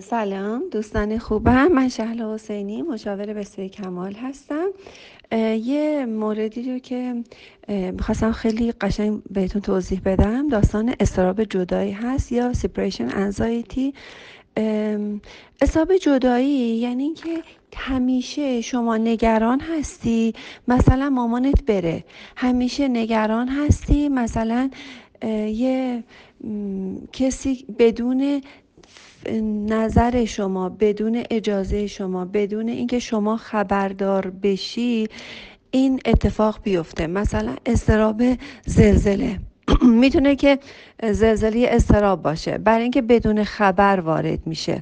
سلام دوستان خوبم. من شهل حسینی مشاور بسیار کمال هستم. یه موردی رو که می‌خواستم خیلی قشنگ بهتون توضیح بدم. داستان استراب جدایی هست یا سپریشن انزایتی استراب جدایی یعنی اینکه همیشه شما نگران هستی مثلا مامانت بره همیشه نگران هستی مثلا یه کسی بدون نظر شما بدون اجازه شما بدون اینکه شما خبردار بشی این اتفاق بیفته. مثلا استراب زلزله. می‌تونه که زلزله استراب باشه. برای اینکه بدون خبر وارد میشه.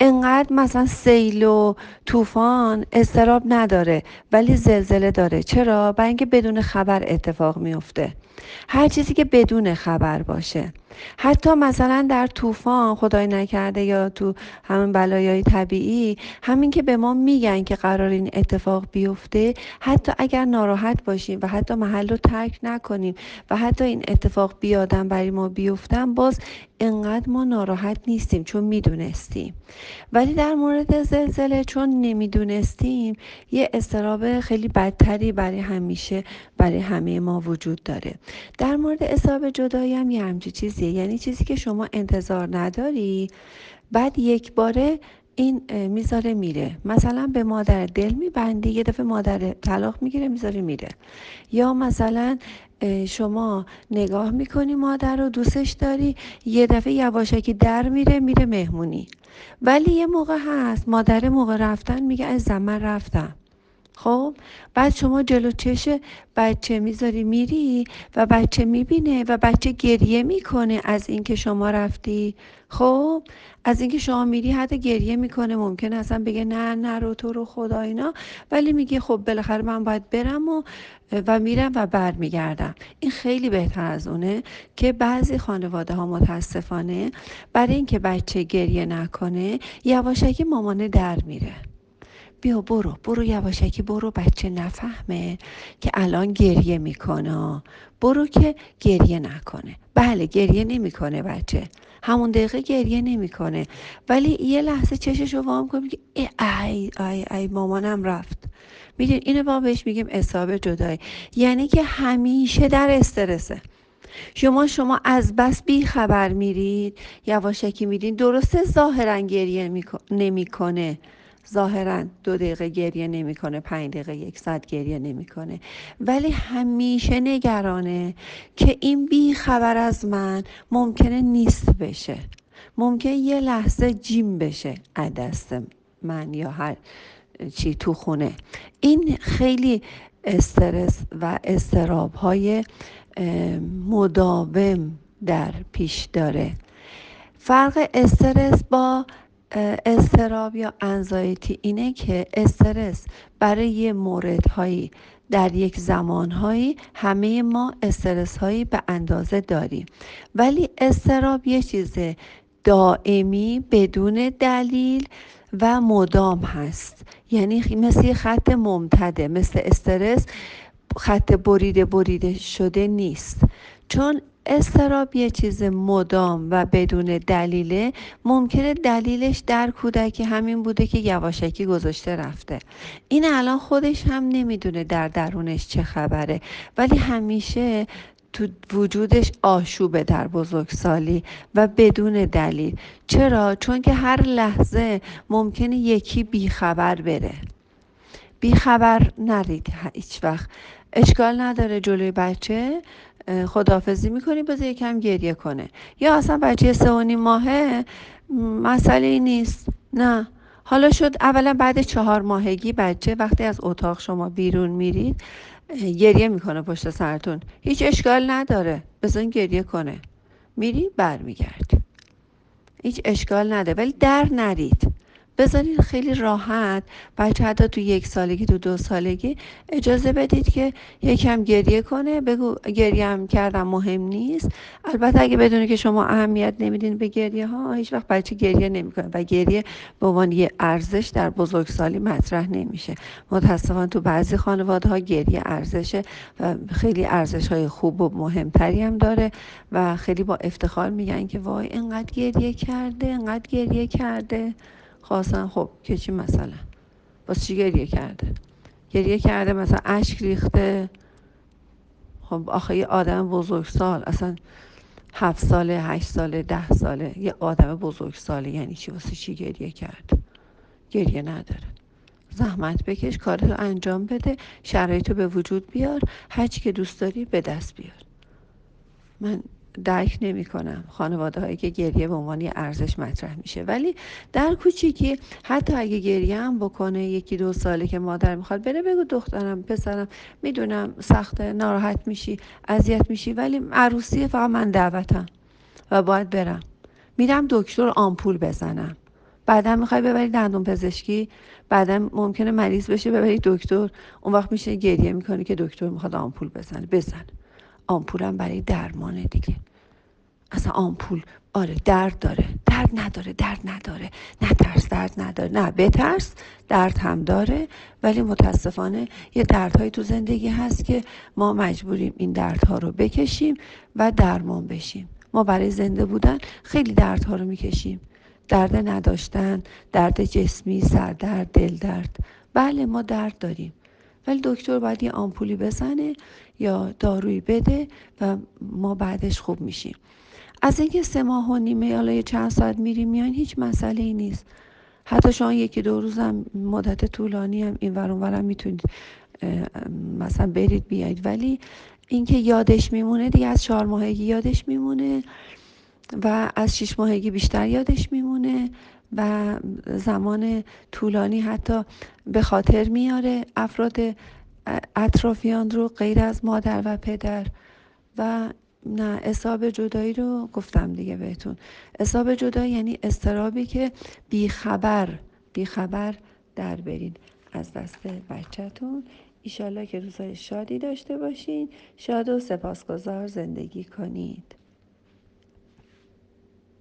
انقدر مثلا سیل و طوفان استراب نداره ولی زلزله داره. چرا؟ برای اینکه بدون خبر اتفاق میفته هر چیزی که بدون خبر باشه. حتی مثلا در طوفان خدای نکرده یا تو همین بلایای طبیعی همین که به ما میگن که قرار این اتفاق بیفته حتی اگر ناراحت باشیم و حتی محل رو ترک نکنیم و حتی این اتفاق بیادن برای ما بیفتن باز انقدر ما ناراحت نیستیم چون می‌دونستیم. ولی در مورد زلزله چون نمی‌دونستیم یه استراب خیلی بدتری برای همیشه برای همه ما وجود داره. در مورد استراب جدایی هم یه همچی چیزیه. یعنی چیزی که شما انتظار نداری بعد یک باره این می‌ذاره میره. مثلا به مادر دل میبندی یه دفعه مادر طلاق می‌گیره می‌ذاره میره. یا مثلا شما نگاه می‌کنی مادر رو دوستش داری یه دفعه یواشکی در میره میره مهمونی. ولی یه موقع هست مادر موقع رفتن میگه از زمان رفتم. خب؟ بعد شما جلو چش بچه می‌ذاری میری و بچه می‌بینه و بچه گریه می‌کنه از اینکه شما رفتی. خب؟ از اینکه شما میری حتی گریه می‌کنه ممکن اصلا بگه نه نرو تو رو خدا اینا. ولی میگه خب بالاخره من باید برم و و میرم و برمیگردم. این خیلی بهتر از اونه که بعضی خانواده ها متاسفانه برای اینکه بچه گریه نکنه یواشکی مامانه در میره. بیا برو برو یواشکی برو بچه نفهمه که الان گریه می‌کنه. برو که گریه نکنه. بله گریه نمی‌کنه بچه. همون دقیقه گریه نمی‌کنه. ولی یه لحظه چشش رو وام کنه میگه ای ای ای مامانم رفت. میدین اینو با بهش میگیم اصابه جدایی. یعنی که همیشه در استرسه. شما شما از بس بی خبر میرید یواشکی میرید درسته ظاهرا گریه نمی‌کنه. ظاهرا دو دقیقه گریه نمی‌کنه پنج دقیقه یک ساعت گریه نمی‌کنه. ولی همیشه نگرانه که این بی خبر از من ممکنه نیست بشه. ممکن یه لحظه جیم بشه دست من یا هر چی تو خونه. این خیلی استرس و استراب های مداوم در پیش داره. فرق استرس با استراب یا انزایتی اینه که استرس برای یه موردهایی در یک زمانهایی همه ما استرس هایی به اندازه داریم. ولی استراب یه چیز دائمی بدون دلیل و مدام هست. یعنی مثل خط ممتده مثل استرس خط بریده بریده شده نیست. چون استراب یه چیز مدام و بدون دلیله. ممکنه دلیلش در کودکی همین بوده که یواشکی گذاشته رفته. این الان خودش هم نمی‌دونه در درونش چه خبره. ولی همیشه تو وجودش آشوبه در بزرگسالی و بدون دلیل. چرا؟ چون که هر لحظه ممکنه یکی بیخبر بره. بیخبر نرید هیچ وقت. اشکال نداره جلوی بچه. خدافزی می‌کنی بذار یکم گریه کنه. یا اصلا بچه سه و نیم ماهه؟ مسئله نیست. نه. حالا شد اولا بعد چهار ماهگی بچه وقتی از اتاق شما بیرون میرید گریه می‌کنه پشت سرتون. هیچ اشکال نداره. بذار گریه کنه. میری برمیگردی. هیچ اشکال نداره. ولی در نرید. بذارید خیلی راحت. بچه حتی تو یک سالگی تو دو سالگی اجازه بدید که یکم گریه کنه. بگو گریه کردم مهم نیست. البته اگه بدونی که شما اهمیت نمیدین به گریه ها هیچ وقت بچه گریه نمی‌کنه؟ و گریه به عنوان یه ارزش در بزرگسالی مطرح نمیشه. متاسفانه تو بعضی خانواده ها گریه ارزشه و خیلی ارزش های خوب و مهمتری هم داره و خیلی با افتخار میگن که وای اینقدر گریه کرده اینقدر گریه کرده. خواستن خب که چی مثلا؟ باز چی گریه کرده؟ گریه کرده مثلا اشک ریخته. خب آخه یه آدم بزرگسال اصلا هفت ساله هشت ساله ده ساله یه آدم بزرگساله یعنی چی؟ واسه چی گریه کرد گریه نداره. زحمت بکش کارتو انجام بده شرایطو به وجود بیار هرچی که دوست داری به دست بیار. من درک نمی کنم خانواده هایی که گریه به عنوان ارزش مطرح میشه. ولی در کوچیکی حتی اگه گریه هم بکنه یکی دو ساله که مادر می‌خواد بره بگو دخترم پسرم می‌دونم سخته ناراحت میشی اذیت میشی ولی عروسی فقط من دعوتم و باید برم. میرم دکتر آمپول بزنم. بعدا می‌خوای ببری دندون پزشکی؟ بعدا ممکنه مریض بشه ببری دکتر. اون وقت میشه گریه می‌کنه که دکتر می‌خواد آمپول بزنه. بزن. آمپولم برای درمانه دیگه. اصلا آمپول آره درد داره. درد نداره درد نداره. نه ترس درد نداره. نه بترس درد هم داره. ولی متاسفانه یه دردهایی تو زندگی هست که ما مجبوریم این دردها رو بکشیم و درمان بشیم. ما برای زنده بودن خیلی دردها رو می‌کشیم. درد نداشتن درد جسمی سردرد دل درد بله ما درد داریم. ولی دکتر باید یه آمپولی بزنه یا دارویی بده و ما بعدش خوب میشیم. از اینکه سه ماه و نیمه یا چند ساعت میریم میان هیچ مسئله ای نیست. حتی شما یکی دو روز هم مدت طولانی هم این ورون می‌تونید مثلا برید بیاید. ولی اینکه یادش میمونه دیگه از چهار ماهگی یادش میمونه و از شش ماهگی بیشتر یادش میمونه. و زمان طولانی حتی به خاطر میاره افراد اطرافیان رو غیر از مادر و پدر. و نه اصاب جدایی رو گفتم دیگه بهتون. اصاب جدایی یعنی استرابی که بیخبر بیخبر در برید از دست بچهتون. ایشالله که روزای شادی داشته باشین. شاد و سپاسگزار زندگی کنید.